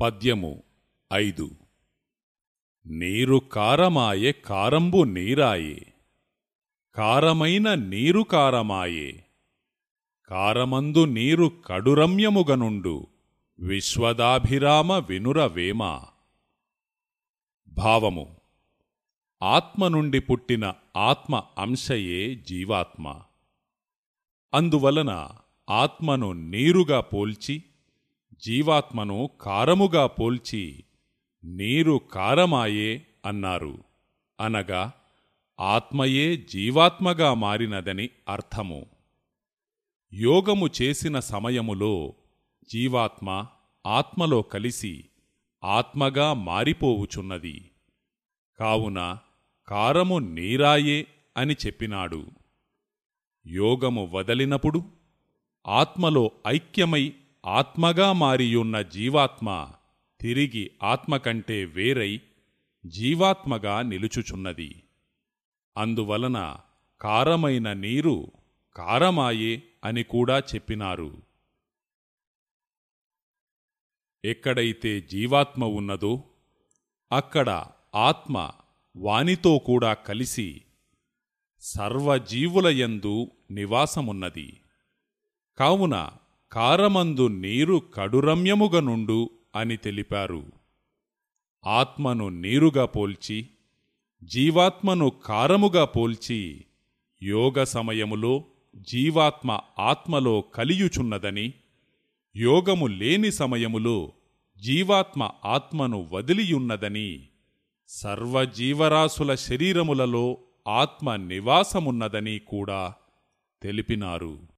పద్యము ఐదు. నీరు కారమాయె కారంబు నీరాయే. కారమైన నీరు కారమాయే. కారమందు నీరు కడురమ్యముగనుండు. విశ్వదాభిరామ వినురవేమ. భావము. ఆత్మ నుండి పుట్టిన ఆత్మ అంశయే జీవాత్మ. అందువలన ఆత్మను నీరుగా పోల్చి జీవాత్మను కారముగా పోల్చి నీరు కారమాయే అన్నారు. అనగా ఆత్మయే జీవాత్మగా మారినదని అర్థము. యోగము చేసిన సమయములో జీవాత్మ ఆత్మలో కలిసి ఆత్మగా మారిపోవుచున్నది. కావున కారము నీరాయే అని చెప్పినాడు. యోగము వదలినప్పుడు ఆత్మలో ఐక్యమై ఆత్మగా మారియున్న జీవాత్మ తిరిగి ఆత్మ కంటే వేరై జీవాత్మగా నిలుచుచున్నది. అందువలన కారమైన నీరు కారమాయే అని కూడా చెప్పినారు. ఎక్కడైతే జీవాత్మ ఉన్నదో అక్కడ ఆత్మ వానితో కూడా కలిసి సర్వజీవులయందు నివాసమున్నది. కావున కారమందు నీరు కడురమ్యముగనుండు అని తెలిపారు. ఆత్మను నీరుగా పోల్చి జీవాత్మను కారముగా పోల్చి యోగ సమయములో జీవాత్మ ఆత్మలో కలియుచున్నదని యోగము లేని సమయములో జీవాత్మ ఆత్మను వదిలియున్నదని సర్వజీవరాశుల శరీరములలో ఆత్మ నివాసమున్నదని కూడా తెలిపినారు.